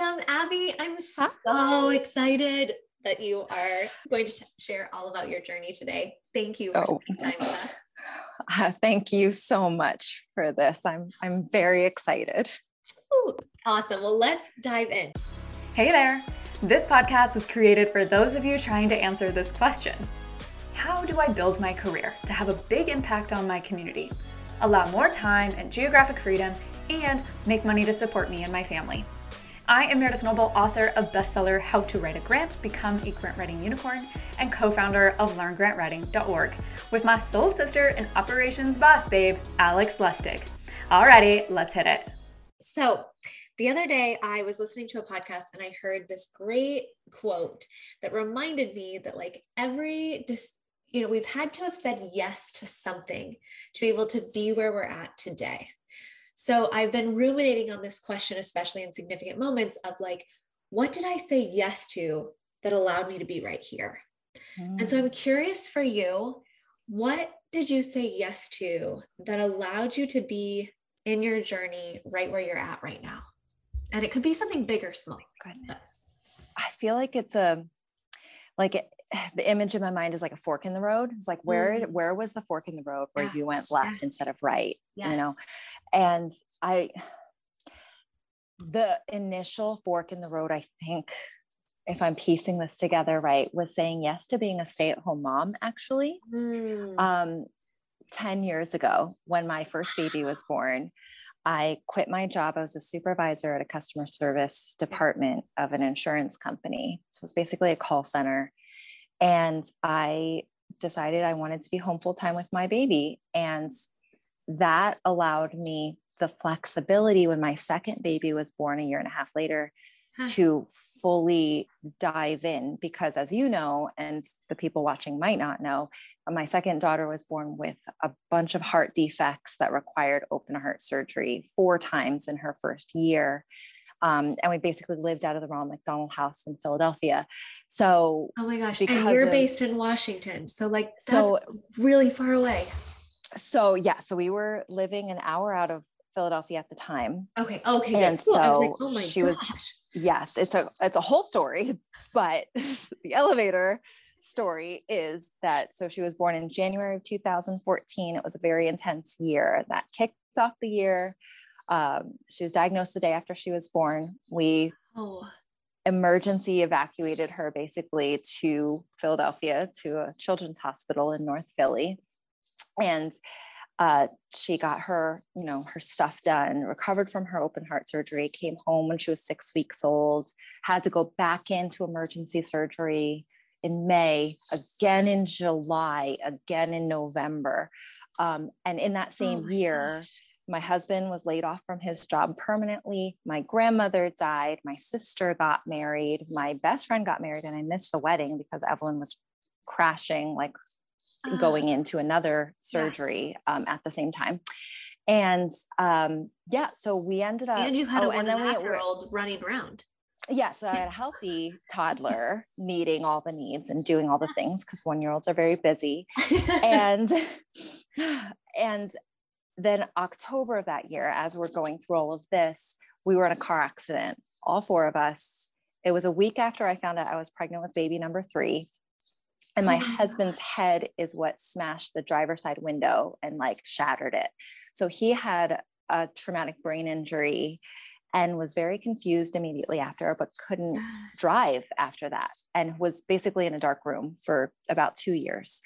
Welcome, Abby. I'm Hi. so excited that you are going to t- share all about your journey today. Thank you for oh. time with us. Uh, thank you so much for this. I'm I'm very excited. Ooh, awesome. Well, let's dive in. Hey there. This podcast was created for those of you trying to answer this question. How do I build my career to have a big impact on my community, allow more time and geographic freedom, and make money to support me and my family? I am Meredith Noble, author of bestseller How to Write a Grant, Become a Grant Writing Unicorn, and co founder of LearnGrantWriting.org, with my soul sister and operations boss babe, Alex Lustig. Alrighty, let's hit it. So, the other day I was listening to a podcast and I heard this great quote that reminded me that, like, every dis- you know, we've had to have said yes to something to be able to be where we're at today. So I've been ruminating on this question, especially in significant moments of like, what did I say yes to that allowed me to be right here? Mm. And so I'm mm. curious for you, what did you say yes to that allowed you to be in your journey right where you're at right now? And it could be something big or small. Goodness. I feel like it's a like it, the image in my mind is like a fork in the road. It's like where mm. where was the fork in the road where yeah. you went left yeah. instead of right? Yes. You know, and I, the initial fork in the road, I think, if I'm piecing this together right, was saying yes to being a stay at home mom, actually. Mm. Um, 10 years ago, when my first baby was born, I quit my job. I was a supervisor at a customer service department of an insurance company. So it was basically a call center. And I decided I wanted to be home full time with my baby. And that allowed me the flexibility when my second baby was born a year and a half later huh. to fully dive in because as you know and the people watching might not know my second daughter was born with a bunch of heart defects that required open heart surgery four times in her first year um, and we basically lived out of the Ronald McDonald House in Philadelphia. So, oh my gosh, and you're of, based in Washington, so like that's so really far away so yeah, so we were living an hour out of Philadelphia at the time. Okay. Okay. And cool. so like, oh she gosh. was yes, it's a it's a whole story, but the elevator story is that so she was born in January of 2014. It was a very intense year that kicked off the year. Um, she was diagnosed the day after she was born. We oh. emergency evacuated her basically to Philadelphia to a children's hospital in North Philly and uh, she got her, you know, her stuff done, recovered from her open heart surgery, came home when she was six weeks old, had to go back into emergency surgery in May, again in July, again in November. Um, and in that same oh year, gosh. my husband was laid off from his job permanently. My grandmother died. My sister got married. My best friend got married, and I missed the wedding because Evelyn was crashing like going into another surgery yeah. um, at the same time. And um, yeah, so we ended up. And you had oh, a one and, then we year old running around. Yeah, so I had a healthy toddler meeting all the needs and doing all the things because one year olds are very busy. and and then October of that year, as we're going through all of this, we were in a car accident, all four of us. It was a week after I found out I was pregnant with baby number three and my oh. husband's head is what smashed the driver's side window and like shattered it. So he had a traumatic brain injury and was very confused immediately after but couldn't drive after that and was basically in a dark room for about 2 years.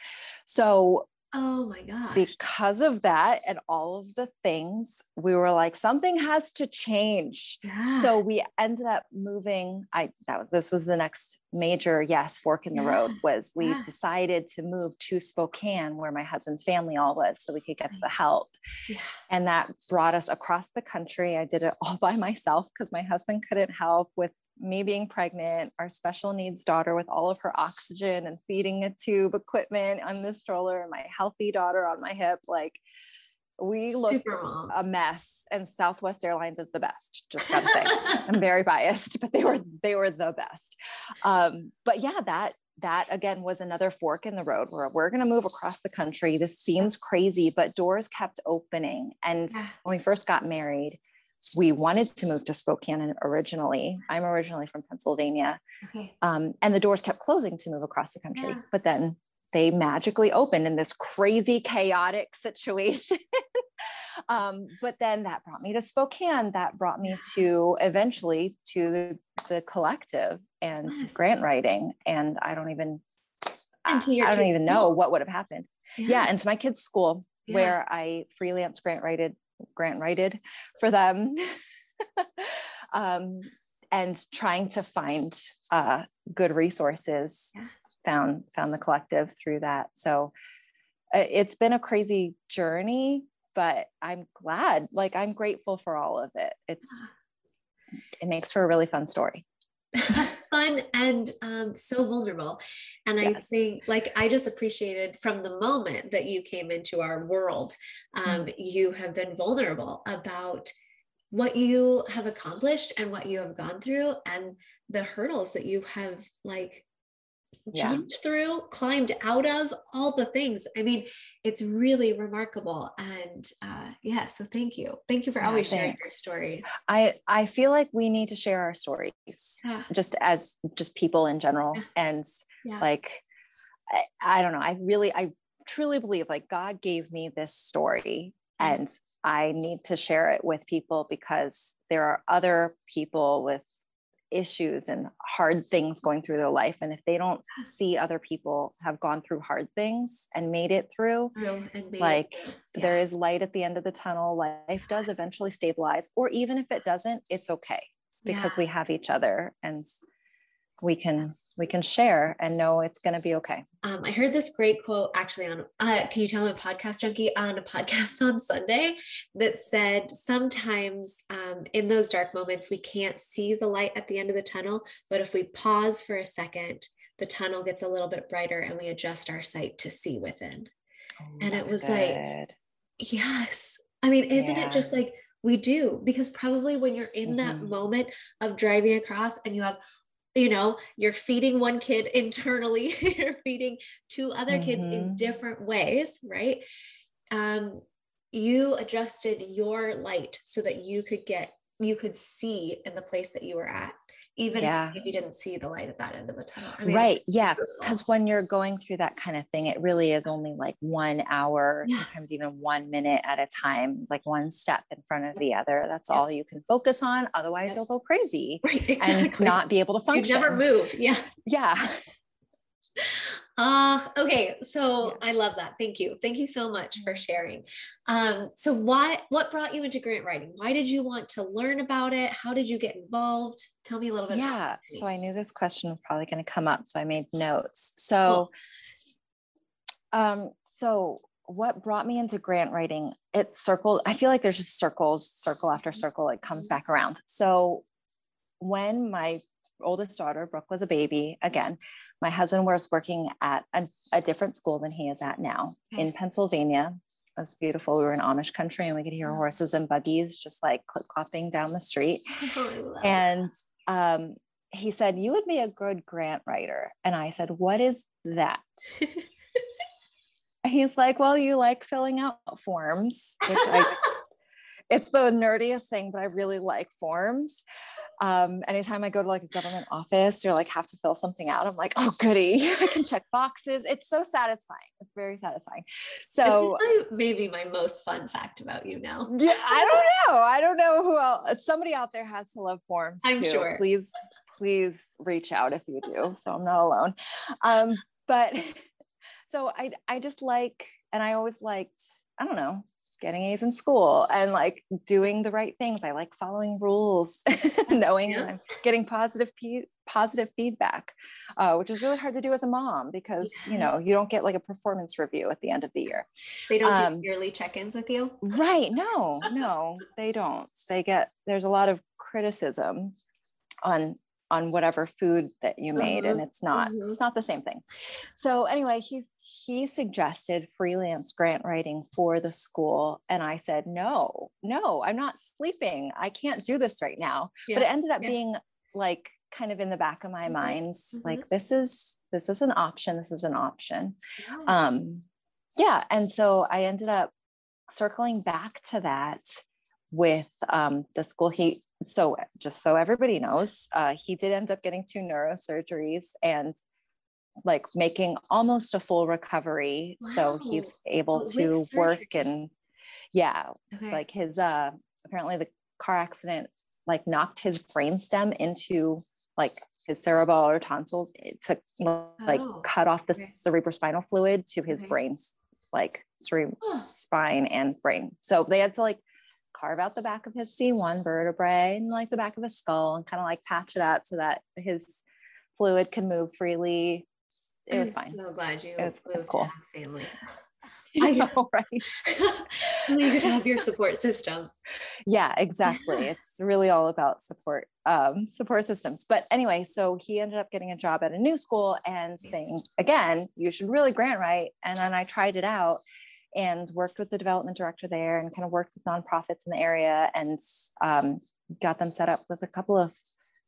So Oh my gosh. Because of that and all of the things, we were like, something has to change. Yeah. So we ended up moving. I that was this was the next major yes fork in the yeah. road was we yeah. decided to move to Spokane where my husband's family all was so we could get the help. And that brought us across the country. I did it all by myself because my husband couldn't help with me being pregnant, our special needs daughter with all of her oxygen and feeding a tube equipment on the stroller, and my healthy daughter on my hip. Like we looked a mess. And Southwest Airlines is the best. Just gotta say, I'm very biased, but they were they were the best. Um, but yeah, that that again was another fork in the road where we're going to move across the country. This seems crazy, but doors kept opening. And when we first got married, we wanted to move to Spokane originally. I'm originally from Pennsylvania. Okay. Um, and the doors kept closing to move across the country. Yeah. But then they magically opened in this crazy, chaotic situation. um, but then that brought me to Spokane. That brought me to eventually to the, collective and grant writing. And I don't even, I, I, don't even school. know what would have happened. Yeah. yeah. And to my kids' school yeah. where I freelance grant writed, grant writed for them. um, and trying to find uh, good resources yeah. found found the collective through that so uh, it's been a crazy journey but i'm glad like i'm grateful for all of it it's it makes for a really fun story fun and um, so vulnerable and yes. i think like i just appreciated from the moment that you came into our world um, mm-hmm. you have been vulnerable about what you have accomplished and what you have gone through and the hurdles that you have like jumped yeah. through, climbed out of, all the things. I mean, it's really remarkable. And uh, yeah, so thank you. Thank you for yeah, always thanks. sharing your story. I I feel like we need to share our stories, yeah. just as just people in general, and like I, I don't know. I really I truly believe like God gave me this story and I need to share it with people because there are other people with issues and hard things going through their life. And if they don't see other people have gone through hard things and made it through, like yeah. there is light at the end of the tunnel, life does eventually stabilize. Or even if it doesn't, it's okay because yeah. we have each other and we can we can share and know it's going to be okay um, i heard this great quote actually on uh, can you tell i'm a podcast junkie on a podcast on sunday that said sometimes um, in those dark moments we can't see the light at the end of the tunnel but if we pause for a second the tunnel gets a little bit brighter and we adjust our sight to see within oh, and it was good. like yes i mean isn't yeah. it just like we do because probably when you're in mm-hmm. that moment of driving across and you have you know you're feeding one kid internally you're feeding two other mm-hmm. kids in mm-hmm. different ways right um you adjusted your light so that you could get you could see in the place that you were at even yeah. if you didn't see the light at that end of the tunnel. I mean, right. Yeah. Because when you're going through that kind of thing, it really is only like one hour, yeah. sometimes even one minute at a time, like one step in front of the other. That's yeah. all you can focus on. Otherwise, yes. you'll go crazy right, exactly. and not be able to function. You never move. Yeah. Yeah. Uh, okay, so yeah. I love that. Thank you. Thank you so much for sharing. Um, so why what brought you into grant writing? Why did you want to learn about it? How did you get involved? Tell me a little bit. Yeah, so I knew this question was probably going to come up, so I made notes. So cool. um, so what brought me into grant writing? It circled, I feel like there's just circles, circle after circle, it comes back around. So when my oldest daughter, Brooke, was a baby, again, my husband was working at a, a different school than he is at now okay. in Pennsylvania. It was beautiful. We were in Amish country and we could hear oh. horses and buggies just like clip clopping down the street. Oh, and um, he said, You would be a good grant writer. And I said, What is that? He's like, Well, you like filling out forms, which I, it's the nerdiest thing, but I really like forms um, anytime I go to like a government office or like have to fill something out, I'm like, oh goody, I can check boxes. It's so satisfying. It's very satisfying. So my, maybe my most fun fact about you now. yeah, I don't know. I don't know who else. Somebody out there has to love forms. I'm too. sure. Please, please reach out if you do. So I'm not alone. Um, but so I I just like, and I always liked, I don't know, getting A's in school and like doing the right things. I like following rules, knowing yeah. I'm getting positive positive feedback, uh, which is really hard to do as a mom because yes. you know you don't get like a performance review at the end of the year. They don't um, do yearly check-ins with you, right? No, no, they don't. They get there's a lot of criticism on on whatever food that you made, mm-hmm. and it's not mm-hmm. it's not the same thing. So anyway, he he suggested freelance grant writing for the school. And I said, no, no, I'm not sleeping. I can't do this right now. Yeah. But it ended up yeah. being like kind of in the back of my mm-hmm. mind, mm-hmm. like this is this is an option. This is an option. Yes. Um, yeah. And so I ended up circling back to that with um, the school. He so just so everybody knows, uh, he did end up getting two neurosurgeries and like making almost a full recovery. Wow. So he's able oh, to work and yeah, okay. like his uh apparently the car accident like knocked his brainstem into like his cerebellar tonsils. It took like oh, cut off the okay. cerebrospinal fluid to his okay. brains, like cerebral spine and brain. So they had to like carve out the back of his C1 vertebrae and like the back of his skull and kind of like patch it up so that his fluid can move freely. It was I'm fine. So glad you it was moved cool. to have family. I know, right? you could have your support system. Yeah, exactly. it's really all about support, um, support systems. But anyway, so he ended up getting a job at a new school and saying, again, you should really grant write. And then I tried it out and worked with the development director there and kind of worked with nonprofits in the area and um, got them set up with a couple of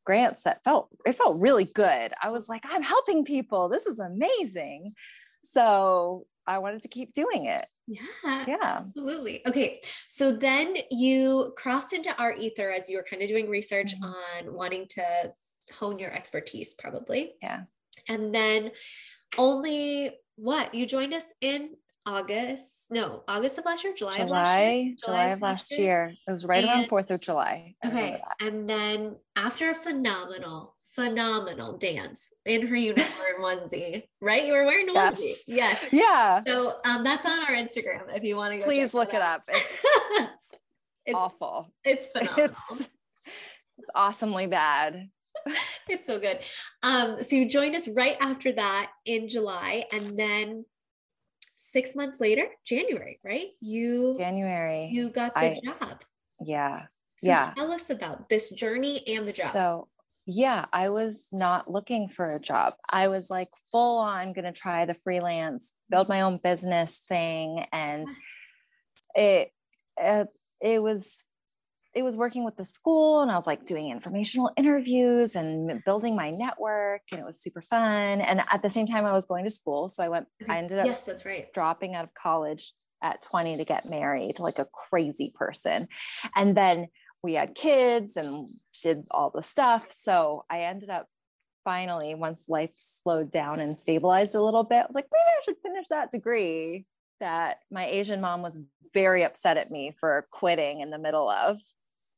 grants that felt it felt really good. I was like, I'm helping people. This is amazing. So I wanted to keep doing it. Yeah. Yeah. Absolutely. Okay. So then you crossed into Art Ether as you were kind of doing research mm-hmm. on wanting to hone your expertise, probably. Yeah. And then only what? You joined us in August no August of last year, July, July, of last year, July, July of last year. year. It was right and, around Fourth of July. okay, and then after a phenomenal, phenomenal dance in her unicorn onesie, right? You were wearing a yes. onesie, yes, yeah. So um, that's on our Instagram if you want to. Please look it up. It's, it's awful. It's phenomenal. It's, it's awesomely bad. it's so good. Um, so you joined us right after that in July, and then six months later, January, right? You January. You got the I, job. Yeah. So yeah. Tell us about this journey and the job. So yeah, I was not looking for a job. I was like full on going to try the freelance, build my own business thing. And it, it, it was it was working with the school and I was like doing informational interviews and building my network and it was super fun. And at the same time I was going to school. So I went, I ended up yes, that's right. dropping out of college at 20 to get married like a crazy person. And then we had kids and did all the stuff. So I ended up finally, once life slowed down and stabilized a little bit, I was like, maybe I should finish that degree that my Asian mom was very upset at me for quitting in the middle of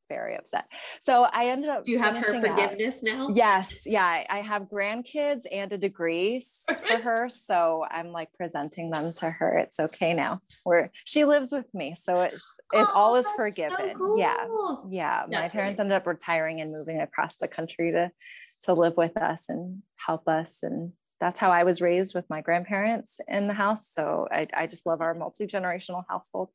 very upset. So I ended up. Do you have her forgiveness now? Yes. Yeah. I, have grandkids and a degree for her. So I'm like presenting them to her. It's okay now. Where she lives with me. So it, it oh, all is forgiven. So cool. Yeah. Yeah. That's My parents ended up retiring and moving across the country to to live with us and help us and that's how I was raised with my grandparents in the house. So I, I just love our multi generational household.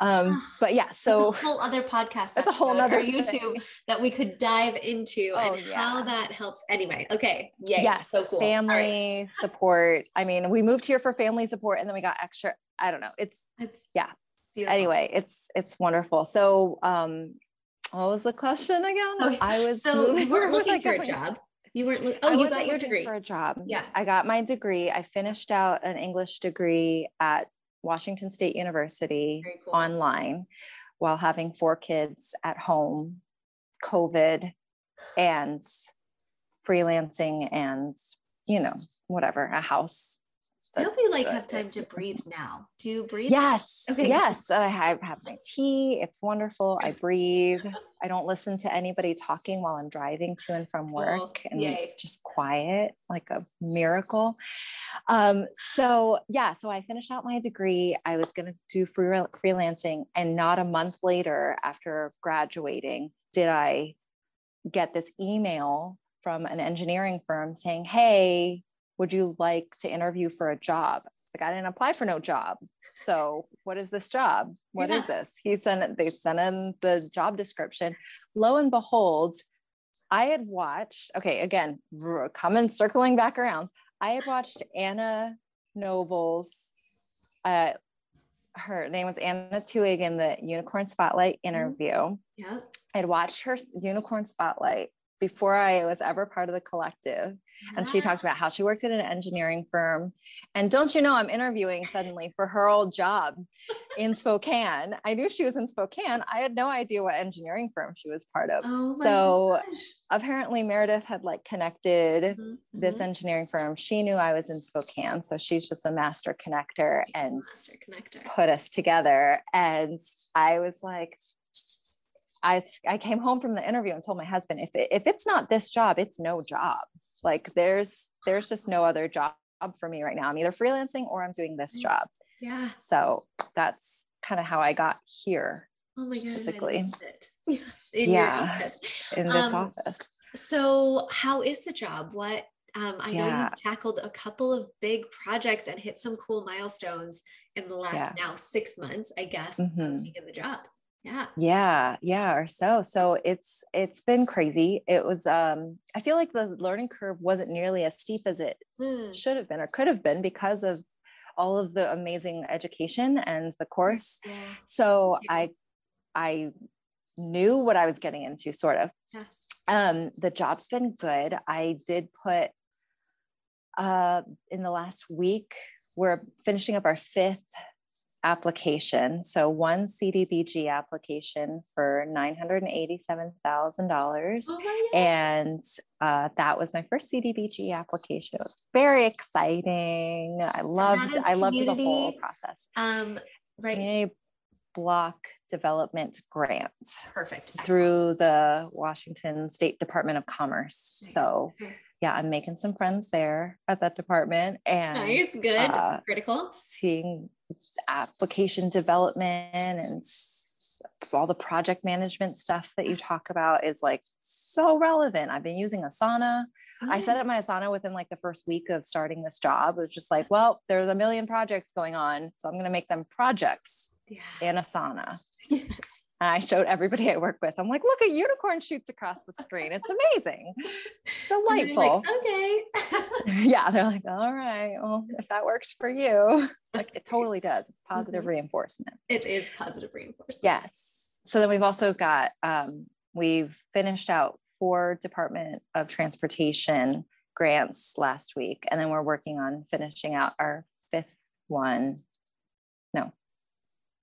Um, but yeah, so a whole other podcast. That's a whole other YouTube that we could dive into oh, and yeah. how that helps. Anyway, okay, yay, yes, so cool. Family right. support. I mean, we moved here for family support, and then we got extra. I don't know. It's, it's yeah. Beautiful. Anyway, it's it's wonderful. So, um, what was the question again? Okay. I was so we were looking for a job. You weren't. oh, you got your degree for a job. Yeah, I got my degree. I finished out an English degree at Washington State University cool. online while having four kids at home, COVID, and freelancing, and you know whatever a house I hope you like have time to breathe now. Do you breathe? Yes. Okay. Yes. I have, have my tea. It's wonderful. I breathe. I don't listen to anybody talking while I'm driving to and from work. And yay. it's just quiet, like a miracle. Um, so yeah, so I finished out my degree. I was going to do free, freelancing. And not a month later, after graduating, did I get this email from an engineering firm saying, Hey, would you like to interview for a job? Like I didn't apply for no job. So what is this job? What yeah. is this? He sent they sent in the job description. Lo and behold, I had watched, okay, again, coming circling back around. I had watched Anna Noble's uh her name was Anna Tuig in the Unicorn Spotlight mm-hmm. interview. Yeah. I'd watched her Unicorn Spotlight before I was ever part of the collective. And she talked about how she worked at an engineering firm. And don't you know, I'm interviewing suddenly for her old job in Spokane. I knew she was in Spokane. I had no idea what engineering firm she was part of. Oh so gosh. apparently Meredith had like connected mm-hmm. this mm-hmm. engineering firm. She knew I was in Spokane. So she's just a master connector and master connector. put us together. And I was like, I, I came home from the interview and told my husband, if, it, if it's not this job, it's no job. Like there's, there's just no other job for me right now. I'm either freelancing or I'm doing this job. Yeah. So that's kind of how I got here. Oh my God. Typically. in yeah. In this um, office. So how is the job? What, um, I yeah. know you've tackled a couple of big projects and hit some cool milestones in the last yeah. now six months, I guess, mm-hmm. in the job yeah yeah yeah or so so it's it's been crazy it was um i feel like the learning curve wasn't nearly as steep as it mm. should have been or could have been because of all of the amazing education and the course yeah. so i i knew what i was getting into sort of yeah. um the job's been good i did put uh in the last week we're finishing up our fifth application. So one CDBG application for $987,000. Oh, and uh, that was my first CDBG application. It was very exciting. I loved, I loved the whole process. Um, right. Community block development grant. Perfect. Excellent. Through the Washington State Department of Commerce. Nice. So yeah, I'm making some friends there at that department and nice, good, uh, critical. Seeing application development and all the project management stuff that you talk about is like so relevant. I've been using Asana. I set up my Asana within like the first week of starting this job. It was just like, well, there's a million projects going on. So I'm going to make them projects yeah. in Asana. Yes. And I showed everybody I work with. I'm like, look, a unicorn shoots across the screen. It's amazing. Delightful. Like, okay. yeah. They're like, all right. Well, if that works for you, like it totally does. It's positive mm-hmm. reinforcement. It is positive reinforcement. Yes. So then we've also got, um, we've finished out four Department of Transportation grants last week. And then we're working on finishing out our fifth one. No,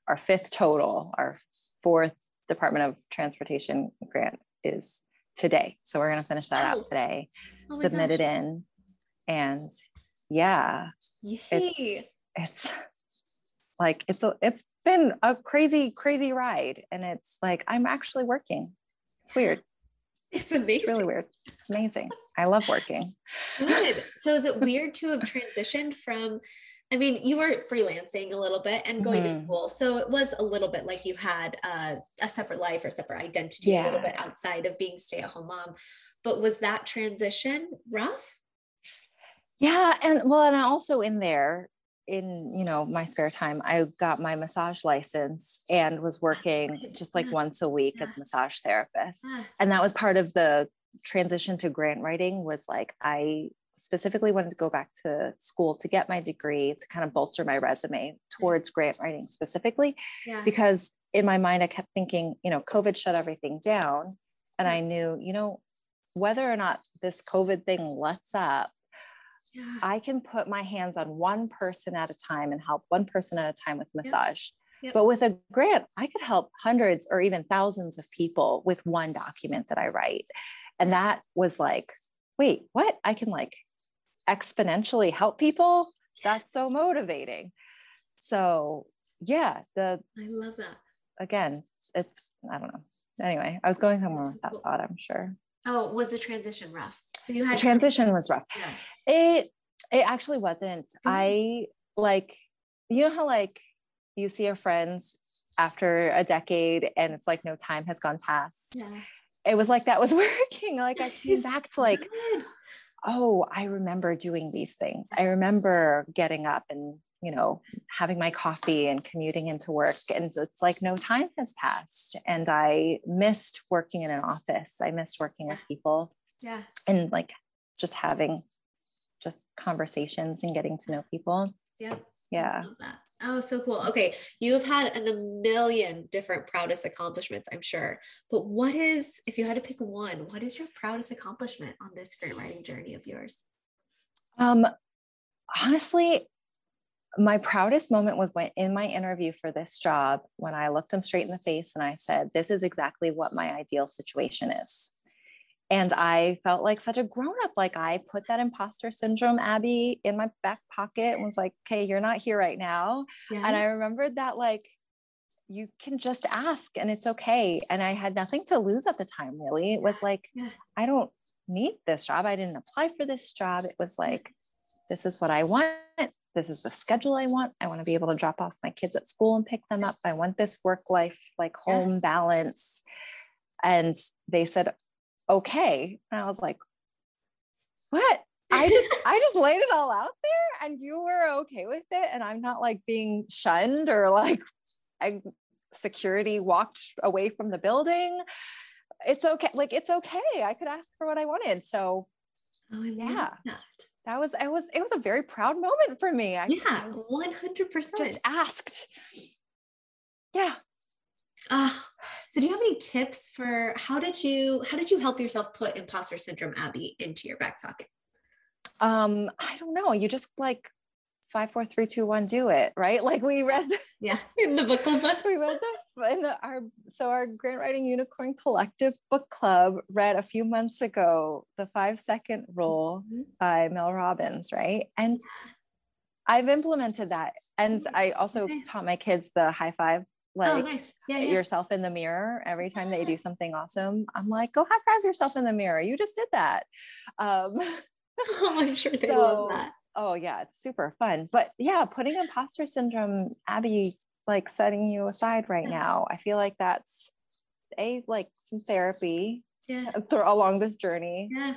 our fifth total, our fourth Department of Transportation grant is today. So we're going to finish that oh. out today, oh submit gosh. it in. And yeah, Yay. it's, it's like, it's, a, it's been a crazy, crazy ride. And it's like, I'm actually working. It's weird. It's amazing. It's really weird. It's amazing. I love working. Good. So is it weird to have transitioned from I mean, you were freelancing a little bit and going mm-hmm. to school. So it was a little bit like you had uh, a separate life or separate identity yeah. a little bit outside of being stay at home mom. But was that transition rough? Yeah. And well, and also in there, in you know my spare time i got my massage license and was working just like once a week yeah. as a massage therapist yeah. and that was part of the transition to grant writing was like i specifically wanted to go back to school to get my degree to kind of bolster my resume towards grant writing specifically yeah. because in my mind i kept thinking you know covid shut everything down and i knew you know whether or not this covid thing lets up yeah. i can put my hands on one person at a time and help one person at a time with massage. But with a grant, I could help hundreds or even thousands of people with one document that I write. And that was like, wait, what? I can like exponentially help people. That's so motivating. So yeah, the I love that. Again, it's I don't know. Anyway, I was going somewhere with that thought, I'm sure. Oh, was the transition rough? So you had the transition was rough. Yeah. It it actually wasn't. Mm-hmm. I like you know how like you see your friends after a decade and it's like no time has gone past. Yeah it was like that with working. Like I came back to like, oh, I remember doing these things. I remember getting up and, you know, having my coffee and commuting into work. And it's like no time has passed. And I missed working in an office. I missed working with people. Yeah. And like just having just conversations and getting to know people. Yeah. Yeah. Oh, so cool. Okay. You've had an, a million different proudest accomplishments, I'm sure. But what is, if you had to pick one, what is your proudest accomplishment on this grant writing journey of yours? Um, honestly, my proudest moment was when in my interview for this job, when I looked him straight in the face and I said, This is exactly what my ideal situation is. And I felt like such a grown up. Like I put that imposter syndrome, Abby, in my back pocket and was like, okay, you're not here right now. Yeah. And I remembered that, like, you can just ask and it's okay. And I had nothing to lose at the time, really. It was like, yeah. I don't need this job. I didn't apply for this job. It was like, this is what I want. This is the schedule I want. I want to be able to drop off my kids at school and pick them up. I want this work life, like home yeah. balance. And they said, okay. And I was like, what? I just I just laid it all out there and you were okay with it. And I'm not like being shunned or like I, security walked away from the building. It's okay. Like it's okay. I could ask for what I wanted. So oh, yeah. That. that. was it was it was a very proud moment for me. I, yeah, 100 percent just asked. Yeah. Uh, so do you have any tips for how did you how did you help yourself put imposter syndrome Abby into your back pocket? Um, I don't know. You just like five, four, three, two, one, do it, right? Like we read yeah in the book club. we read that in the, our so our grant writing unicorn collective book club read a few months ago the five second rule mm-hmm. by Mel Robbins, right? And I've implemented that. And I also taught my kids the high five like oh, nice. yeah, yeah. yourself in the mirror every time they do something awesome. I'm like, go high five yourself in the mirror. You just did that. Um, oh, I'm sure they so, love that. Oh yeah, it's super fun. But yeah, putting imposter syndrome, Abby, like setting you aside right now. I feel like that's a like some therapy yeah. through along this journey. Yeah.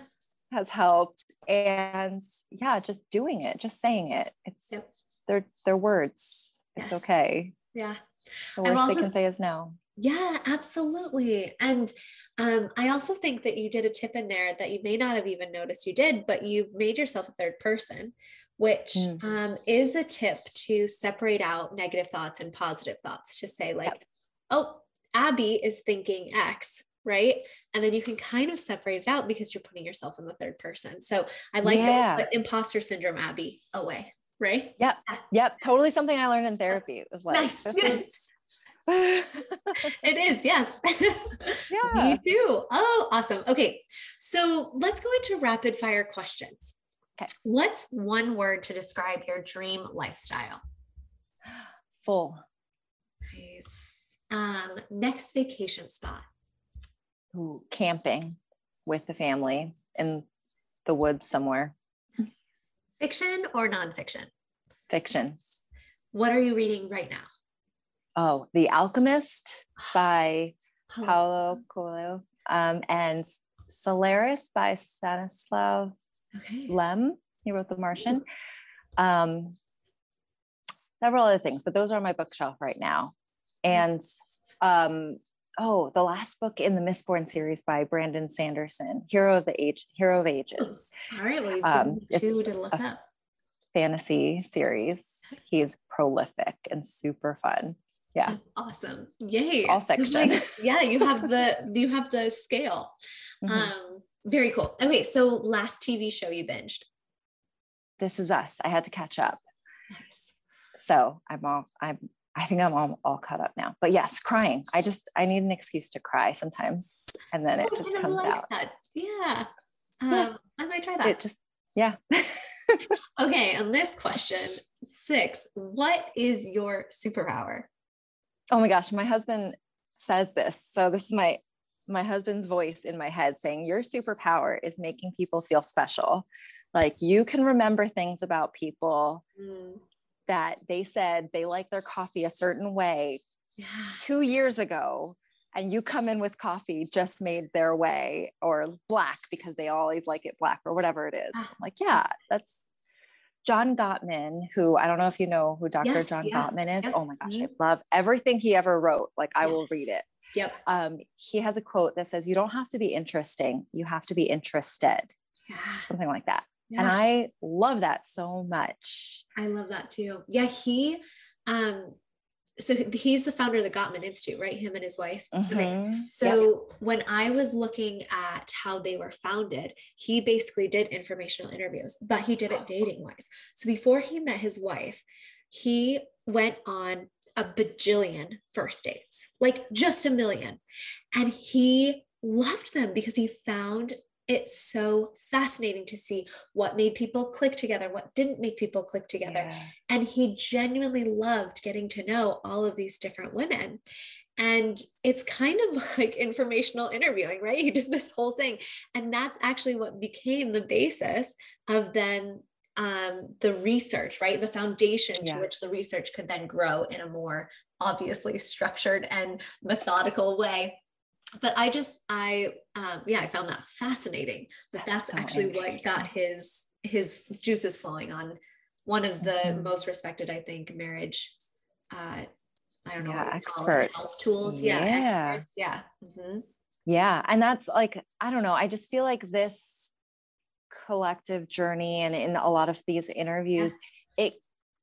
Has helped, and yeah, just doing it, just saying it. It's yep. they're they're words. It's yes. okay. Yeah, the worst also, they can say is no. Yeah, absolutely. And um, I also think that you did a tip in there that you may not have even noticed you did, but you made yourself a third person, which mm. um, is a tip to separate out negative thoughts and positive thoughts to say, like, yep. oh, Abby is thinking X, right? And then you can kind of separate it out because you're putting yourself in the third person. So I like yeah. that imposter syndrome, Abby, away right? Yep. Yep. Totally something I learned in therapy. It was like, nice. this yes. is it is, yes. Yeah. Me too. Oh, awesome. Okay. So let's go into rapid fire questions. Okay. What's one word to describe your dream lifestyle? Full. Nice. Um, next vacation spot. Ooh, camping with the family in the woods somewhere. Fiction or nonfiction? Fiction. What are you reading right now? Oh, The Alchemist by Paulo Coelho um, and Solaris by Stanislav okay. Lem. He wrote The Martian. Um, several other things, but those are on my bookshelf right now. And um, oh, the last book in the Mistborn series by Brandon Sanderson, Hero of the Age, Hero of Ages. All right, well, um, it's to look up. fantasy series. He's prolific and super fun. Yeah, That's awesome! Yay! All fiction. Like, yeah, you have the you have the scale. Mm-hmm. Um, very cool. Okay, so last TV show you binged. This is Us. I had to catch up. Nice. So I'm all I'm I think I'm all, all caught up now. But yes, crying. I just I need an excuse to cry sometimes, and then it oh, just comes like out. That. Yeah, um, I might try that. It just yeah. okay, on this question six, what is your superpower? Oh my gosh, my husband says this. So this is my my husband's voice in my head saying your superpower is making people feel special. Like you can remember things about people mm that they said they like their coffee a certain way yeah. two years ago and you come in with coffee just made their way or black because they always like it black or whatever it is. Ah. like, yeah, that's John Gottman, who I don't know if you know who Dr. Yes, John yeah. Gottman is. Yep. Oh my gosh, mm-hmm. I love everything he ever wrote. Like, I yes. will read it. Yep. Um, he has a quote that says, You don't have to be interesting, you have to be interested. Yeah. Something like that. Yeah. And I love that so much. I love that too. Yeah, he um, so he's the founder of the Gottman Institute, right? Him and his wife. Mm-hmm. Right. So yep. when I was looking at how they were founded, he basically did informational interviews, but he did it dating wise. So before he met his wife, he went on a bajillion first dates, like just a million. And he loved them because he found it's so fascinating to see what made people click together, what didn't make people click together. Yeah. And he genuinely loved getting to know all of these different women. And it's kind of like informational interviewing, right? He did this whole thing. And that's actually what became the basis of then um, the research, right? The foundation yeah. to which the research could then grow in a more obviously structured and methodical way but I just I um, yeah I found that fascinating that that's, that's so actually what got his his juices flowing on one of the mm-hmm. most respected I think marriage uh I don't know yeah, experts tools yeah yeah experts. yeah mm-hmm. yeah and that's like I don't know I just feel like this collective journey and in a lot of these interviews yeah. it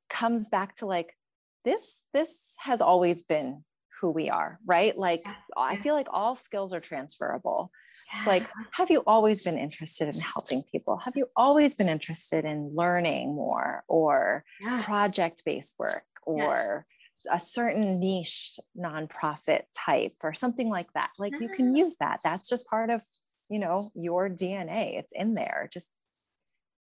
comes back to like this this has always been who we are, right? Like yeah. I feel like all skills are transferable. Yeah. Like, have you always been interested in helping people? Have you always been interested in learning more or yeah. project-based work or a certain niche nonprofit type or something like that? Like you can use that. That's just part of, you know, your DNA. It's in there. Just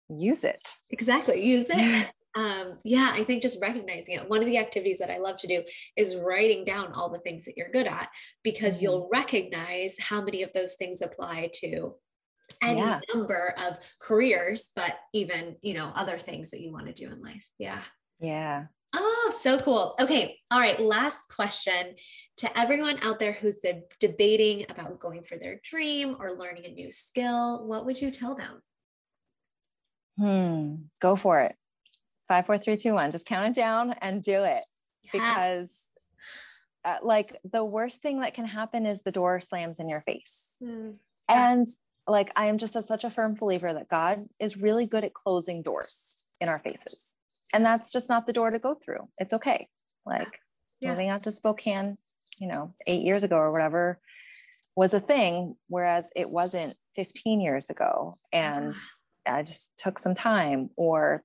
use it. Exactly. Use it um, yeah, I think just recognizing it. One of the activities that I love to do is writing down all the things that you're good at because mm-hmm. you'll recognize how many of those things apply to any yeah. number of careers, but even, you know, other things that you want to do in life. Yeah. Yeah. Oh, so cool. Okay. All right. Last question to everyone out there who's de- debating about going for their dream or learning a new skill. What would you tell them? Hmm. Go for it five, four, three, two, one. Just count it down and do it yeah. because, uh, like, the worst thing that can happen is the door slams in your face. Mm. And like, I am just a, such a firm believer that God is really good at closing doors in our faces. And that's just not the door to go through. It's okay. Like, yeah. moving out to Spokane, you know, eight years ago or whatever was a thing, whereas it wasn't 15 years ago. And I just took some time, or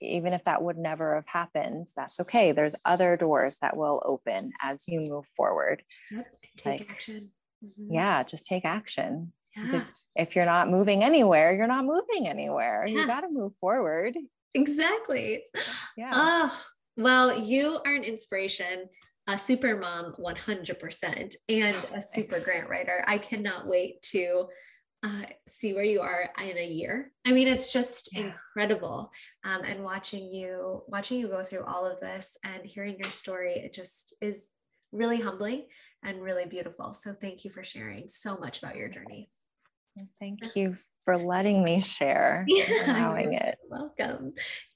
even if that would never have happened, that's okay. There's other doors that will open as you move forward. Yep. Take like, action. Mm-hmm. Yeah, just take action. Yeah. If you're not moving anywhere, you're not moving anywhere. Yeah. You got to move forward. Exactly. Yeah. Oh, well, you are an inspiration, a super mom 100%, and a super grant writer. I cannot wait to uh, see where you are in a year. I mean, it's just yeah. incredible. Um, and watching you, watching you go through all of this and hearing your story, it just is really humbling and really beautiful. So thank you for sharing so much about your journey. Thank you for letting me share, yeah, allowing it. Welcome.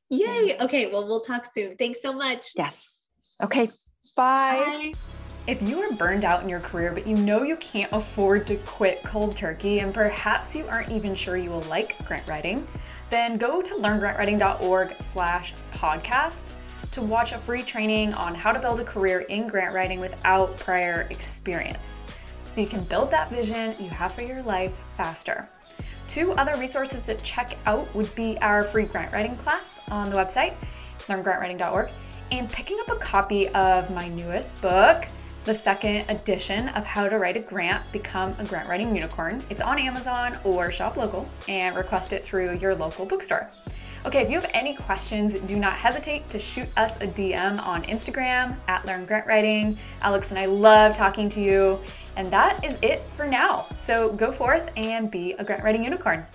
Yay. Okay. Well, we'll talk soon. Thanks so much. Yes. Okay. Bye. Bye. If you are burned out in your career, but you know you can't afford to quit cold turkey, and perhaps you aren't even sure you will like grant writing, then go to learngrantwriting.org slash podcast to watch a free training on how to build a career in grant writing without prior experience. So you can build that vision you have for your life faster. Two other resources that check out would be our free grant writing class on the website, learngrantwriting.org, and picking up a copy of my newest book, the second edition of How to Write a Grant Become a Grant Writing Unicorn. It's on Amazon or shop local and request it through your local bookstore. Okay, if you have any questions, do not hesitate to shoot us a DM on Instagram at Learn Grant Writing. Alex and I love talking to you. And that is it for now. So go forth and be a grant writing unicorn.